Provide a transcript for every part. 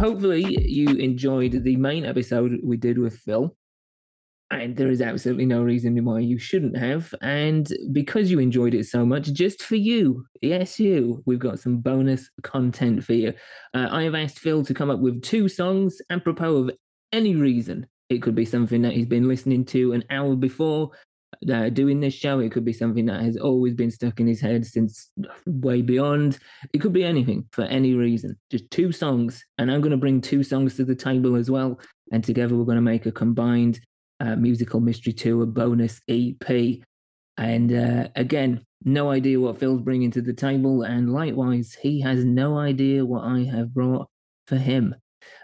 Hopefully you enjoyed the main episode we did with Phil. And there is absolutely no reason why you shouldn't have. And because you enjoyed it so much, just for you, yes, you, we've got some bonus content for you. Uh, I have asked Phil to come up with two songs apropos of any reason. It could be something that he's been listening to an hour before uh, doing this show. It could be something that has always been stuck in his head since way beyond. It could be anything for any reason. Just two songs. And I'm going to bring two songs to the table as well. And together we're going to make a combined uh, musical mystery tour bonus EP. And uh, again, no idea what Phil's bringing to the table, and likewise, he has no idea what I have brought for him.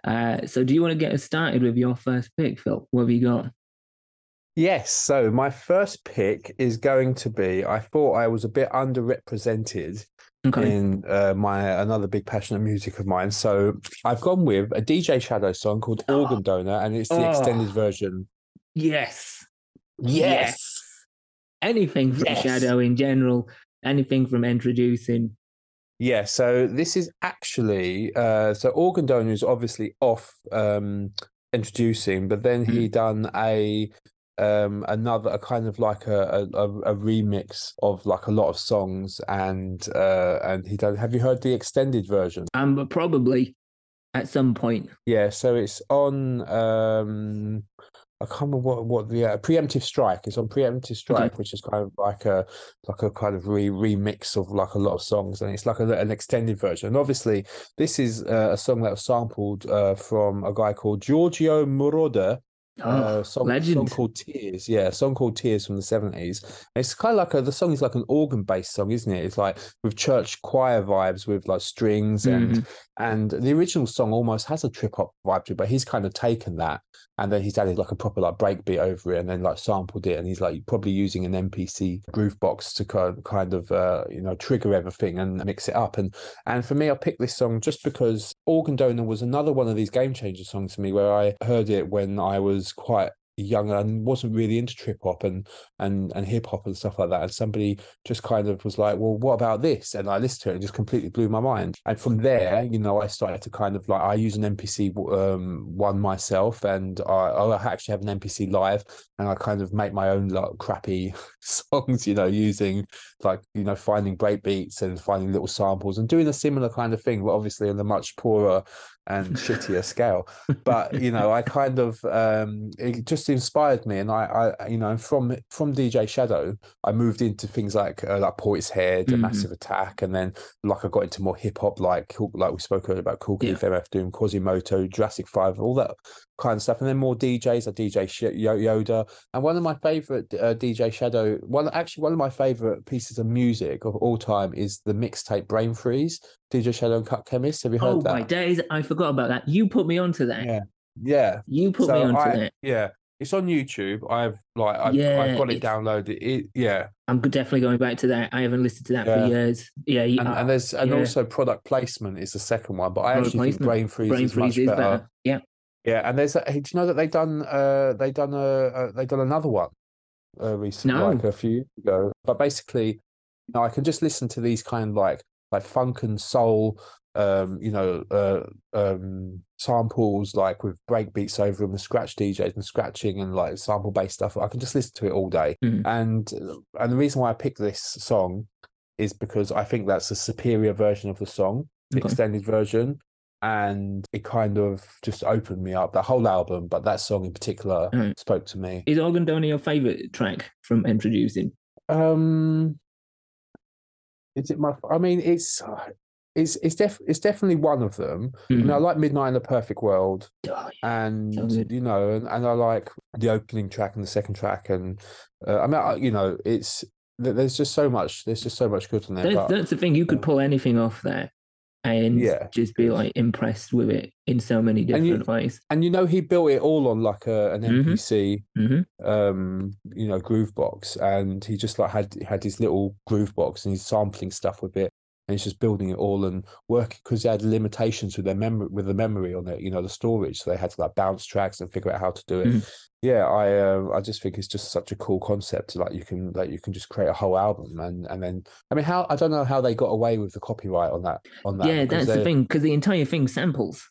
Uh, so, do you want to get us started with your first pick, Phil? What have you got? Yes. So, my first pick is going to be I thought I was a bit underrepresented okay. in uh, my another big passion of music of mine. So, I've gone with a DJ Shadow song called oh. Organ Donor, and it's the oh. extended version. Yes. Yes. yes. Anything from yes. Shadow in general, anything from introducing. Yeah, so this is actually uh so Organ Donor is obviously off um introducing, but then he mm. done a um another a kind of like a, a a remix of like a lot of songs and uh and he done have you heard the extended version um probably at some point yeah so it's on um I can't remember what what the uh, preemptive strike is on preemptive strike, okay. which is kind of like a like a kind of re remix of like a lot of songs, and it's like a, an extended version. And obviously, this is uh, a song that was sampled uh, from a guy called Giorgio Moroder, Oh, uh, song, legend. song called Tears. Yeah, a song called Tears from the 70s. It's kind of like a, the song is like an organ based song, isn't it? It's like with church choir vibes with like strings and mm-hmm. and the original song almost has a trip hop vibe to it, but he's kind of taken that and then he's added like a proper like break beat over it and then like sampled it. And he's like probably using an MPC groove box to kind kind of uh, you know trigger everything and mix it up. And and for me I picked this song just because Organ Donor was another one of these game changer songs for me where I heard it when I was quite young and wasn't really into trip hop and and and hip hop and stuff like that. And somebody just kind of was like, "Well, what about this?" And I listened to it and just completely blew my mind. And from there, you know, I started to kind of like I use an MPC um, one myself, and I, I actually have an MPC live, and I kind of make my own like crappy songs, you know, using like you know finding break beats and finding little samples and doing a similar kind of thing, but obviously in a much poorer and shittier scale. But you know, I kind of um, it just inspired me, and I, I, you know, from from DJ Shadow, I moved into things like uh, like Portishead, mm-hmm. Massive Attack, and then like I got into more hip hop, like like we spoke earlier about Kool Keith, yeah. MF Doom, Quasimoto, Jurassic Five, all that kind of stuff, and then more DJs, like DJ Yoda, and one of my favorite uh, DJ Shadow, one actually one of my favorite pieces of music of all time is the mixtape Brain Freeze, DJ Shadow and Cut Chemist. Have you heard oh, that? Oh my days, I forgot about that. You put me onto that. Yeah, yeah. You put so me onto I, that. Yeah, it's on YouTube. I've like I've, yeah, I've got it downloaded. It, yeah, I'm definitely going back to that. I haven't listened to that yeah. for years. Yeah, and, uh, and there's and yeah. also product placement is the second one, but I product actually placement. think Brain Freeze Brain is Freeze much is better. better. Yeah, yeah, and there's a, do you know that they done uh they done a, a they done another one uh, recently, no. like a few years ago. But basically, you know, I can just listen to these kind of like like funk and soul, um, you know, uh, um, samples like with break beats over them, the scratch DJs and scratching and like sample based stuff. I can just listen to it all day. Mm-hmm. And and the reason why I picked this song is because I think that's a superior version of the song, the okay. extended version and it kind of just opened me up. The whole album, but that song in particular mm. spoke to me. Is Organ Donor your favorite track from Introducing? Um, is it my? I mean, it's it's it's def it's definitely one of them. Mm. You know, I mm-hmm. like Midnight in the Perfect World, oh, yeah. and so you know, and, and I like the opening track and the second track, and uh, I mean, you know, it's there's just so much. There's just so much good in there. That's, but, that's the thing. You could pull anything off there and yeah. just be like impressed with it in so many different and you, ways. And you know, he built it all on like a, an MPC, mm-hmm. mm-hmm. um, you know, groove box, and he just like had had his little groove box and he's sampling stuff with it. And he's just building it all and working because they had limitations with their memory with the memory on it, you know, the storage. So they had to like bounce tracks and figure out how to do it. Mm. Yeah, I uh, I just think it's just such a cool concept. Like you can like you can just create a whole album and and then I mean how I don't know how they got away with the copyright on that on that. Yeah, that's the thing because the entire thing samples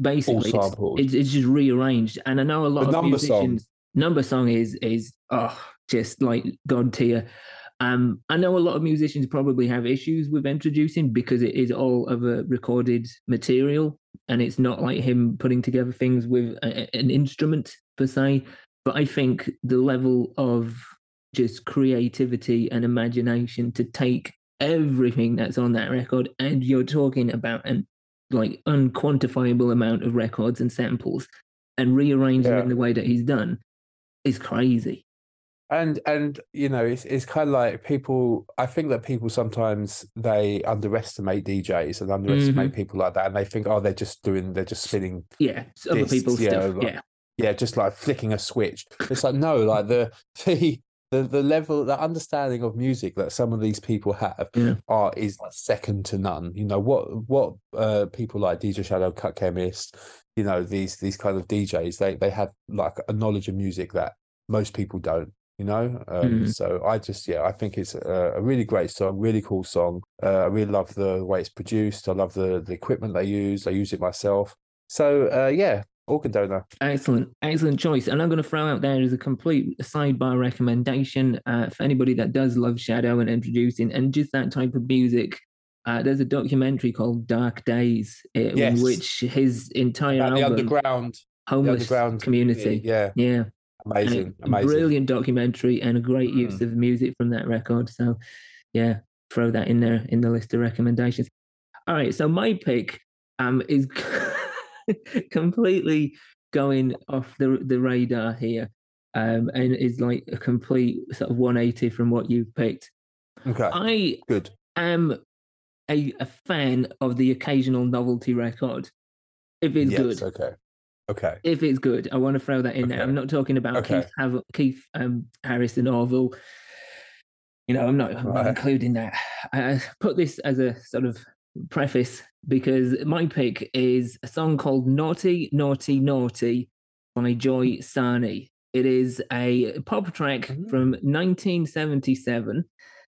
basically it's, it's, it's, just rearranged and i know a lot the of musicians song. number song is is oh just like god tier um, I know a lot of musicians probably have issues with introducing because it is all of a recorded material and it's not like him putting together things with a, an instrument per se. But I think the level of just creativity and imagination to take everything that's on that record and you're talking about an like unquantifiable amount of records and samples and rearrange yeah. them in the way that he's done is crazy and and you know it's it's kind of like people i think that people sometimes they underestimate djs and underestimate mm-hmm. people like that and they think oh they're just doing they're just spinning yeah other people's stuff like, yeah yeah just like flicking a switch it's like no like the the the, the level the understanding of music that some of these people have yeah. are is second to none you know what what uh people like dj shadow cut chemist you know these these kind of djs they they have like a knowledge of music that most people don't you know? Um, mm. so i just yeah i think it's a, a really great song really cool song. Uh, i really love the way it's produced. I love the the equipment they use. I use it myself. So uh, yeah organ donor excellent excellent choice. And i'm going to throw out there as a complete sidebar recommendation uh, for anybody that does love shadow and introducing and just that type of music uh, there's a documentary called Dark Days, in yes. which his entire album, the underground, homeless the underground community, yeah, yeah, Amazing, amazing. Brilliant documentary and a great use mm. of music from that record. So, yeah, throw that in there in the list of recommendations. All right, so my pick um is completely going off the the radar here, um, and is like a complete sort of 180 from what you've picked. Okay, I good am a, a fan of the occasional novelty record if it's yes, good. Okay. Okay. If it's good, I want to throw that in okay. there. I'm not talking about okay. Keith, Hav- Keith um, Harris and Orville. You know, I'm not, I'm not including that. I put this as a sort of preface because my pick is a song called Naughty, Naughty, Naughty by Joy Sarney. It is a pop track mm-hmm. from 1977,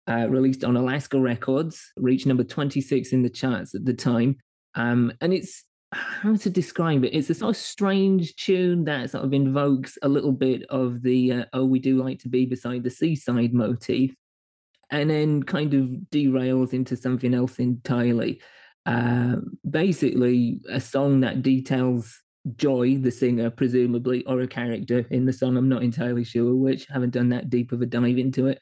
uh, released on Alaska Records, reached number 26 in the charts at the time. Um, and it's how to describe it? It's a sort of strange tune that sort of invokes a little bit of the uh, "Oh, we do like to be beside the seaside" motif, and then kind of derails into something else entirely. Uh, basically, a song that details Joy, the singer, presumably, or a character in the song. I'm not entirely sure which. Haven't done that deep of a dive into it.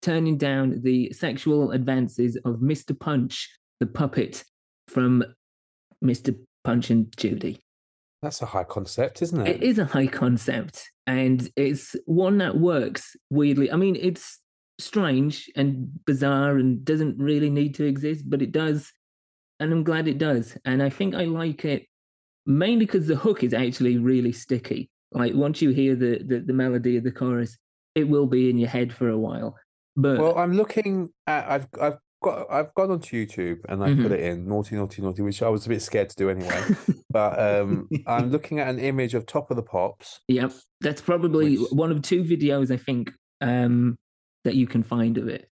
Turning down the sexual advances of Mr. Punch, the puppet from Mr. Punch and Judy. That's a high concept, isn't it? It is a high concept, and it's one that works weirdly. I mean, it's strange and bizarre and doesn't really need to exist, but it does. And I'm glad it does. And I think I like it mainly because the hook is actually really sticky. Like once you hear the, the, the melody of the chorus, it will be in your head for a while. But well, I'm looking at I've I've got I've gone onto YouTube and I mm-hmm. put it in naughty naughty naughty, which I was a bit scared to do anyway. but um, I'm looking at an image of Top of the Pops. Yep, that's probably which... one of two videos I think um, that you can find of it.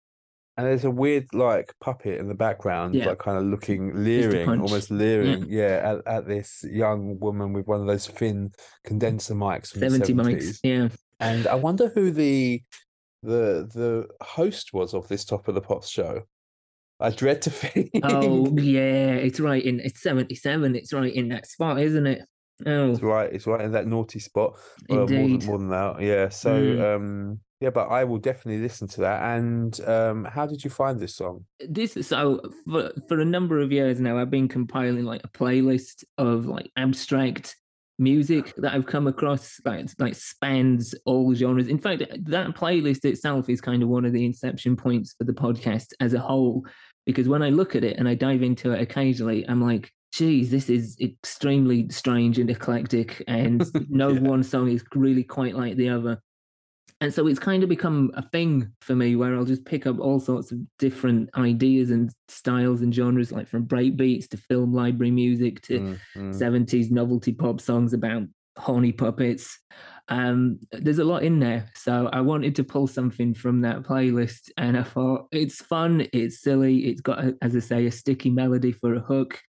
And there's a weird like puppet in the background, yeah. like kind of looking leering, almost leering, yeah, yeah at, at, this young woman with one of those thin condenser mics from 70 the 70s. mics. Yeah. And I wonder who the the the host was of this Top of the Pops show. I dread to think. Oh yeah, it's right in it's seventy seven. It's right in that spot, isn't it? Oh, it's right. It's right in that naughty spot. Indeed. more than more than that. Yeah. So mm. um, yeah, but I will definitely listen to that. And um, how did you find this song? This so for for a number of years now, I've been compiling like a playlist of like abstract music that I've come across like like spans all genres. In fact, that playlist itself is kind of one of the inception points for the podcast as a whole because when I look at it and I dive into it occasionally, I'm like, geez, this is extremely strange and eclectic, and no yeah. one song is really quite like the other. and so it's kind of become a thing for me where I'll just pick up all sorts of different ideas and styles and genres, like from breakbeats to film library music to mm, mm. 70s novelty pop songs about horny puppets. Um, there's a lot in there. So I wanted to pull something from that playlist and I thought it's fun, it's silly, it's got, as I say, a sticky melody for a hook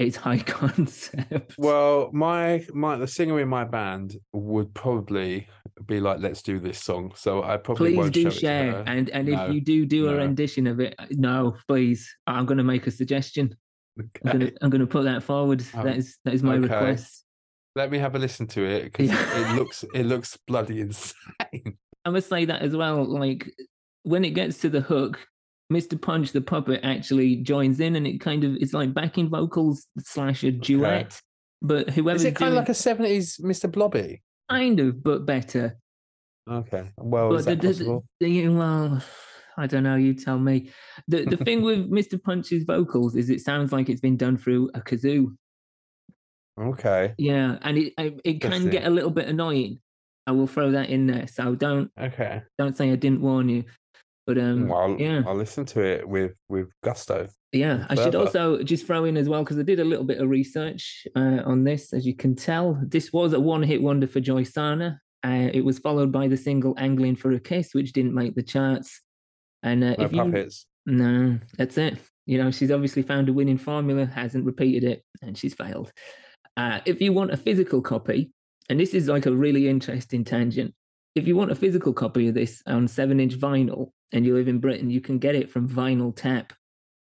it's high concept. Well, my my the singer in my band would probably be like, "Let's do this song." So I probably please do share, and and no, if you do do no. a rendition of it, no, please, I'm going to make a suggestion. Okay. I'm going to I'm going to put that forward. Um, that is that is my okay. request. Let me have a listen to it because yeah. it looks it looks bloody insane. I must say that as well. Like when it gets to the hook, Mr. Punch the puppet actually joins in, and it kind of it's like backing vocals slash a duet. Okay. But whoever is it kind doing, of like a seventies Mr. Blobby? Kind of, but better. Okay, well, but the, the, the, well, I don't know. You tell me. The the thing with Mr. Punch's vocals is it sounds like it's been done through a kazoo. Okay. Yeah, and it it can get a little bit annoying. I will throw that in there. So don't okay. Don't say I didn't warn you. But um, well, I'll, yeah, I'll listen to it with with gusto. Yeah, I should also just throw in as well because I did a little bit of research uh, on this. As you can tell, this was a one-hit wonder for Joy Sarney. Uh, it was followed by the single "Angling for a Kiss," which didn't make the charts. And uh, no if puppets. You, no, that's it. You know, she's obviously found a winning formula, hasn't repeated it, and she's failed. Uh, if you want a physical copy, and this is like a really interesting tangent, if you want a physical copy of this on seven-inch vinyl, and you live in Britain, you can get it from Vinyl Tap.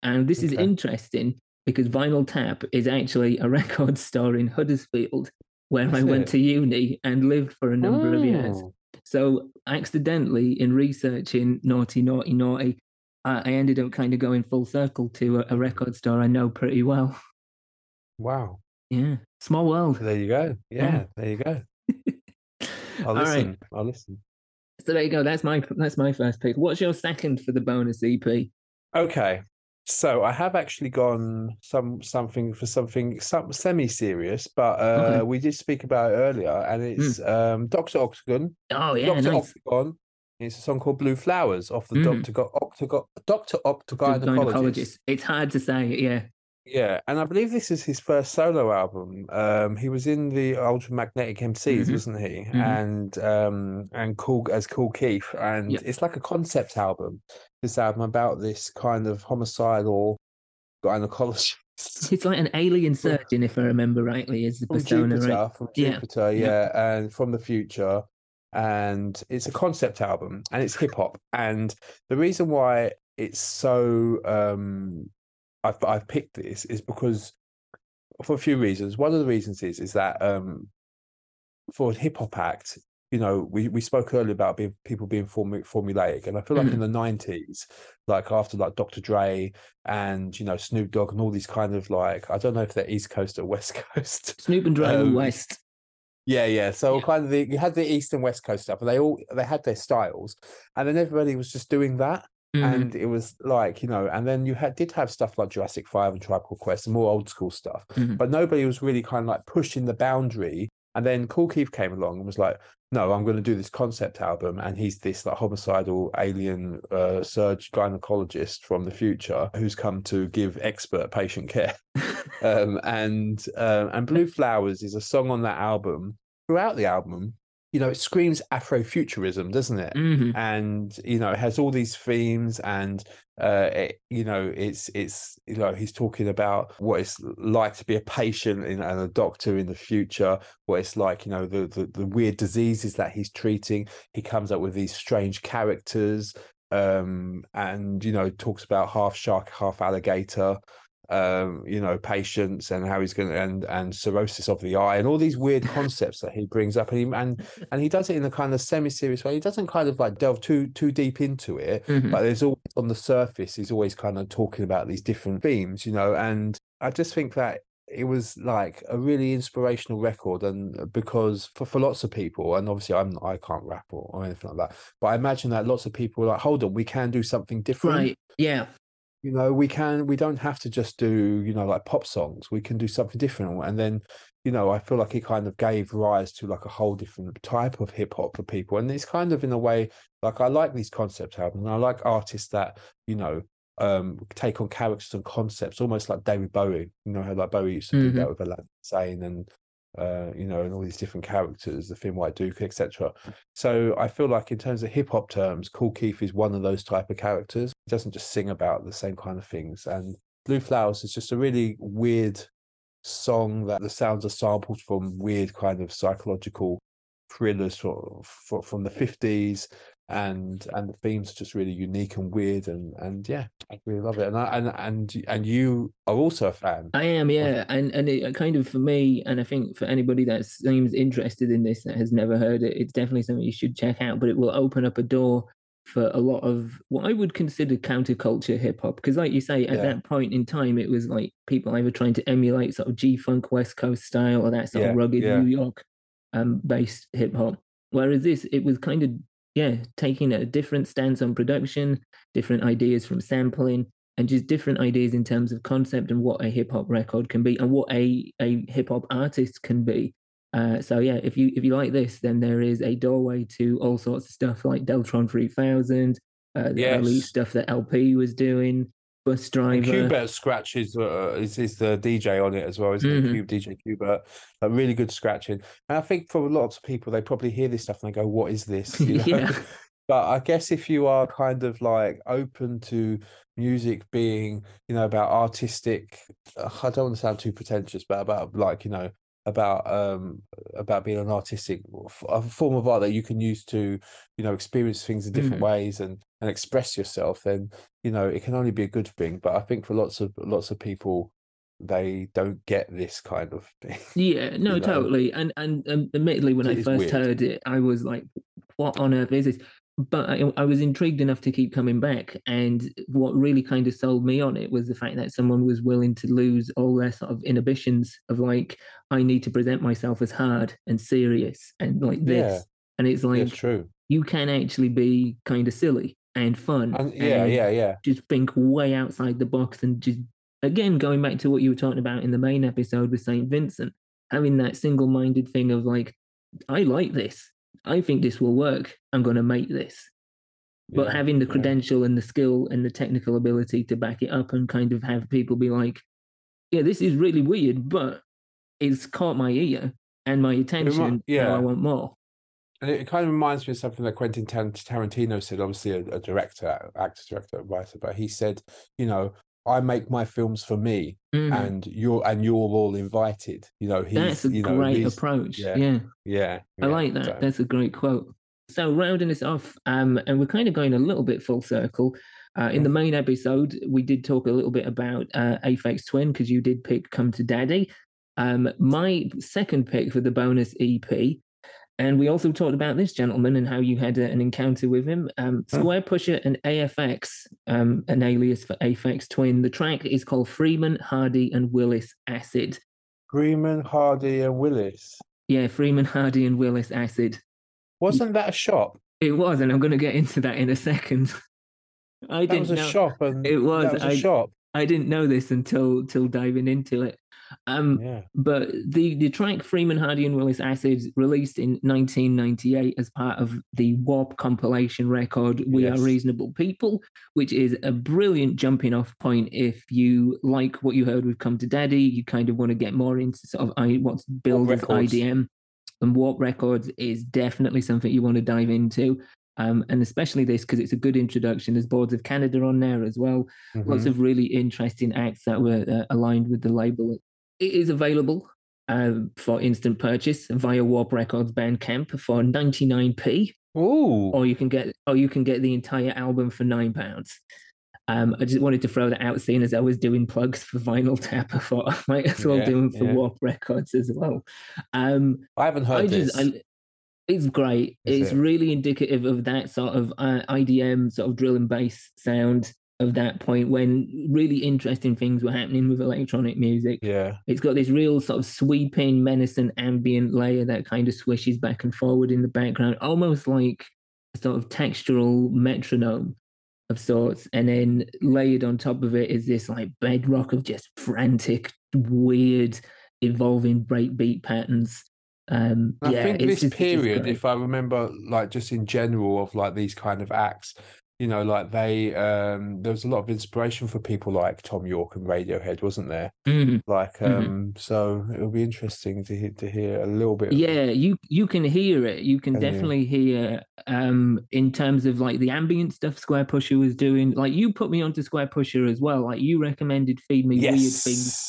And this okay. is interesting because Vinyl Tap is actually a record store in Huddersfield where That's I went to uni and lived for a number oh. of years. Oh. So, accidentally, in researching Naughty, Naughty, Naughty, I ended up kind of going full circle to a record store I know pretty well. Wow. Yeah. Small world. There you go. Yeah, yeah. there you go. I'll listen. Right. I'll listen. So there you go. That's my that's my first pick. What's your second for the bonus EP? Okay, so I have actually gone some something for something some semi serious, but uh, okay. we did speak about it earlier, and it's mm. um, Doctor Octagon. Oh yeah, Doctor nice. Octagon. It's a song called Blue Flowers off the mm. Doctor Octagon Doctor Octagon. It's hard to say, yeah. Yeah, and I believe this is his first solo album. Um, he was in the Ultramagnetic MCs, mm-hmm. wasn't he? Mm-hmm. And um, and cool as Kool Keith, and it's like a concept album. This album about this kind of homicidal gynecologist. It's like an alien surgeon, if I remember rightly, is the from persona, Jupiter, right? From Jupiter, yeah. yeah, and from the future. And it's a concept album, and it's hip hop. And the reason why it's so um I've I've picked this is because for a few reasons. One of the reasons is is that um, for a hip hop act, you know, we, we spoke earlier about being people being form, formulaic, and I feel like mm. in the nineties, like after like Dr. Dre and you know Snoop Dogg and all these kind of like I don't know if they're East Coast or West Coast. Snoop and Dre um, West. Yeah, yeah. So yeah. kind of the you had the East and West Coast stuff, and they all they had their styles, and then everybody was just doing that. Mm-hmm. And it was like, you know, and then you had did have stuff like Jurassic Five and Tribe Called Quest and more old school stuff, mm-hmm. but nobody was really kind of like pushing the boundary. And then Kool Keith came along and was like, "No, I'm going to do this concept album." And he's this like homicidal alien uh, surge gynecologist from the future who's come to give expert patient care. um, and uh, and Blue Flowers is a song on that album. Throughout the album, you know, it screams Afrofuturism, doesn't it? Mm-hmm. And you know, it has all these themes, and uh, it, you know, it's it's you know, he's talking about what it's like to be a patient and a doctor in the future, what it's like, you know, the, the the weird diseases that he's treating. He comes up with these strange characters, um, and you know, talks about half shark, half alligator um, you know, patients and how he's going to and and cirrhosis of the eye and all these weird concepts that he brings up and he, and and he does it in a kind of semi-serious way. He doesn't kind of like delve too too deep into it, mm-hmm. but there's always on the surface he's always kind of talking about these different themes, you know. And I just think that it was like a really inspirational record and because for, for lots of people and obviously i'm i can't rap or, or anything like that but i imagine that lots of people like hold on we can do something different right yeah you know we can we don't have to just do you know like pop songs. We can do something different. And then you know i feel like it kind of gave rise to like a whole different type of hip hop for people. And it's kind of in a way like i like these concept albums and i like artists that you know um take on characters and concepts almost like david bowie. You know how like bowie used to mm-hmm. do that with a sane and uh, you know, and all these different characters, the Thin White Duke, etc. So I feel like in terms of hip hop terms, Kool Keith is one of those type of characters. He doesn't just sing about the same kind of things. And Blue Flowers is just a really weird song that the sounds are sampled from weird kind of psychological thrillers from, from the 50s and and the themes are just really unique and weird and and yeah i really love it and I, and and and you are also a fan i am yeah and and it kind of for me and i think for anybody that seems interested in this that has never heard it it's definitely something you should check out but it will open up a door for a lot of what i would consider counterculture hip-hop because like you say at yeah. that point in time it was like people either trying to emulate sort of g-funk west coast style or that sort yeah, of rugged yeah. new york um based hip-hop whereas this it was kind of yeah, taking a different stance on production, different ideas from sampling, and just different ideas in terms of concept and what a hip hop record can be and what a, a hip hop artist can be. Uh, so yeah, if you if you like this, then there is a doorway to all sorts of stuff like Deltron 3000, uh, the yes. early stuff that El-P was doing, Busdriver. Qbert scratches uh, is, is the DJ on it as well, isn't mm-hmm. it? Cube DJ Qbert, like really good scratching. And I think for lots of people, they probably hear this stuff and they go, "What is this?" You know? yeah. But I guess if you are kind of like open to music being, you know, about artistic, I don't want to sound too pretentious, but about like you know about um about being an artistic a form of art that you can use to you know experience things in different mm. ways and and express yourself then you know it can only be a good thing but i think for lots of lots of people they don't get this kind of thing yeah no you know? totally and, and and admittedly when it i first weird. heard it i was like what on earth is this but I, I, was intrigued enough to keep coming back. And what really kind of sold me on it was the fact that someone was willing to lose all their sort of inhibitions of like, I need to present myself as hard and serious and like this. Yeah. And it's like, it's true. You can actually be kind of silly and fun. And, yeah, and yeah, yeah. Just think way outside the box and just, again, going back to what you were talking about in the main episode with St. Vincent, having that single minded thing of like, I like this. I think this will work. I'm going to make this. But yeah, having the credential yeah. and the skill and the technical ability to back it up and kind of have people be like, yeah, this is really weird, but it's caught my ear and my attention. yeah. I want more. And it kind of reminds me of something that Quentin Tarantino said, obviously a, a director, actor, director, writer, but he said, you know, I make my films for me, mm-hmm. and you're and you're all invited. You know, that's a you know, great approach. Yeah, yeah, yeah, I like that. So. That's a great quote. So rounding this off, um, and we're kind of going a little bit full circle. Uh, in the mm-hmm. main episode, we did talk a little bit about uh, Aphex Twin because you did pick "Come to Daddy." Um, my second pick for the bonus EP and we also talked about this gentleman and how you had a, an encounter with him. Um, Squarepusher and AFX, um, an alias for Aphex Twin. The track is called Freeman, Hardy, and Willis Acid. Freeman, Hardy, and Willis. Yeah, Freeman, Hardy, and Willis Acid. Wasn't that a shop? It was, and I'm going to get into that in a second. I that didn't was a know. shop, and it was, was a I, shop. I didn't know this until till diving into it. Um, yeah. But the, the track Freeman, Hardy, and Willis Acid released in 1998 as part of the Warp compilation record We yes. Are Reasonable People, which is a brilliant jumping off point if you like what you heard with Come to Daddy, you kind of want to get more into sort of what's billed as IDM. And Warp Records is definitely something you want to dive into. Um, and especially this because it's a good introduction. There's Boards of Canada on there as well. Mm-hmm. Lots of really interesting acts that were uh, aligned with the label it is available uh, for instant purchase via Warp Records Bandcamp for 99p. Ooh. Or you can get or you can get the entire album for nine pounds. Um, I just wanted to throw that out, seeing as I was doing plugs for Vinyl Tap. I thought I might as well yeah, do them for yeah. Warp Records as well. Um, I haven't heard I this. I, it's great. Is it's it? really indicative of that sort of uh, IDM sort of drill and bass sound of that point when really interesting things were happening with electronic music. Yeah. It's got this real sort of sweeping, menacing ambient layer that kind of swishes back and forward in the background, almost like a sort of textural metronome. of sorts, and then layered on top of it is this like bedrock of just frantic, weird, evolving breakbeat patterns. Um, I yeah, think it's this just- period, if I remember, like just in general of like these kind of acts, you know, like they, um, there was a lot of inspiration for people like Thom Yorke and Radiohead, wasn't there? Mhm. Like, Mhm. um, so it'll be interesting to hear to hear a little bit. Yeah, you you can hear it. You can Can you? definitely hear um in terms of like the ambient stuff Squarepusher was doing. Like you put me onto Squarepusher as well. Like you recommended Feed Me Weird Things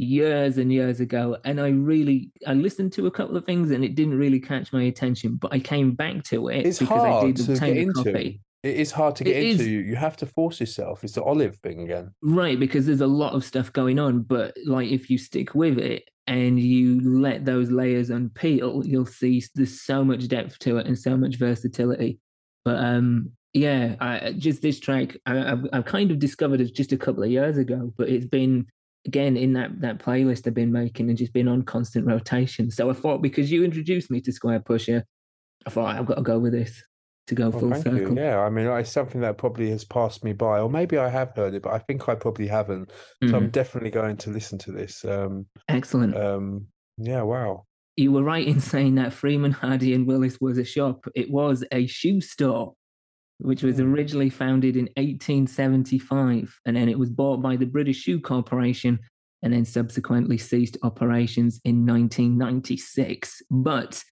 years and years ago and i really i listened to a couple of things and it didn't really catch my attention but i came back to it It's because i hard did to obtain get a into. copy It is hard to It get into. is. You you have to force yourself. It's the olive thing again. right because there's a lot of stuff going on but like if you stick with it and you let those layers unpeel you'll see there's so much depth to it and so much versatility but um yeah I, just this track I, I've, I've kind of discovered it just a couple of years ago but it's been again in that that playlist I've been making and just been on constant rotation. So I thought because you introduced me to Squarepusher, I thought I've got to go with this to go Well, full thank circle. you. Yeah, I mean, it's something that probably has passed me by, or maybe I have heard it, but I think I probably haven't. So I'm Mhm. definitely going to listen to this. Um, Excellent. um, yeah, wow. you were right in saying that Freeman Hardy and Willis was a shop. It was a shoe store, which was Hmm. originally founded in 1875, and then it was bought by the British Shoe Corporation, and then subsequently ceased operations in 1996. But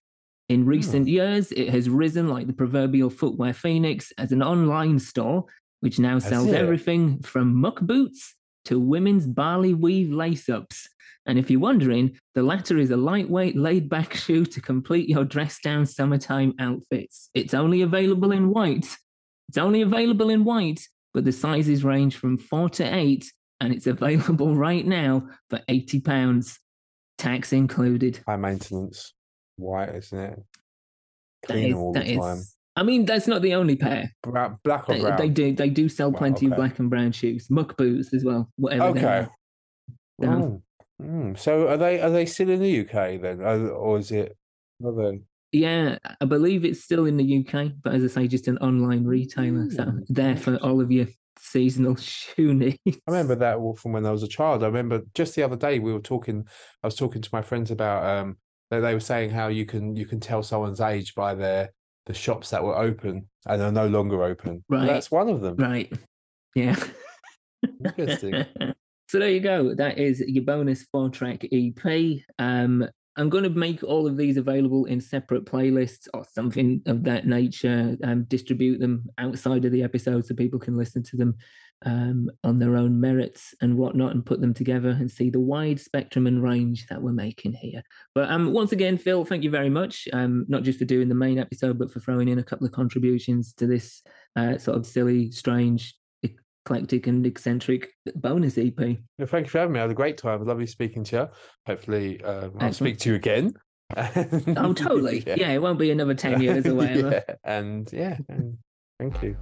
in hmm. recent years, it has risen like the proverbial footwear phoenix as an online store, which now sells everything from muck boots to women's barley weave lace ups. And if you're wondering, the latter is a lightweight, laid back shoe to complete your dress down summertime outfits. It's only available in white. It's only available in white, but the sizes range from four to eight, and it's available right now for £80, tax included. High maintenance, white, isn't it? Clean is- all the that is- time. I mean, that's not the only pair. Brown, black or They, brown? they do they do sell Right, plenty of black and brown shoes, muck boots as well, whatever. Okay. Oh, mm. So are they are they still in the UK then, or, is it? Are they? Yeah, I believe it's still in the UK, but as I say, just an online retailer. So there for all of your seasonal shoe needs. I remember that from when I was a child. I remember just the other day we were talking. I was talking to my friends about um that they were saying how you can you can tell someone's age by their the shops that were open and are no longer open. Right. that's one of them. Right. Yeah. Interesting. so there you go. That is your bonus four track EP. Um, I'm going to make all of these available in separate playlists or something of that nature. Um, distribute them outside of the episode so people can listen to them um, on their own merits and whatnot, and put them together and see the wide spectrum and range that we're making here. But um, once again, Phil, thank you very much. Um, not just for doing the main episode, but for throwing in a couple of contributions to this uh, sort of silly, strange, eclectic, and eccentric bonus EP. Well, thank you for having me. I had a great time. Lovely speaking to you. Hopefully, um, I'll speak to you again. Oh, totally. Yeah, it won't be another 10 years or whatever. Yeah, And yeah, and thank you.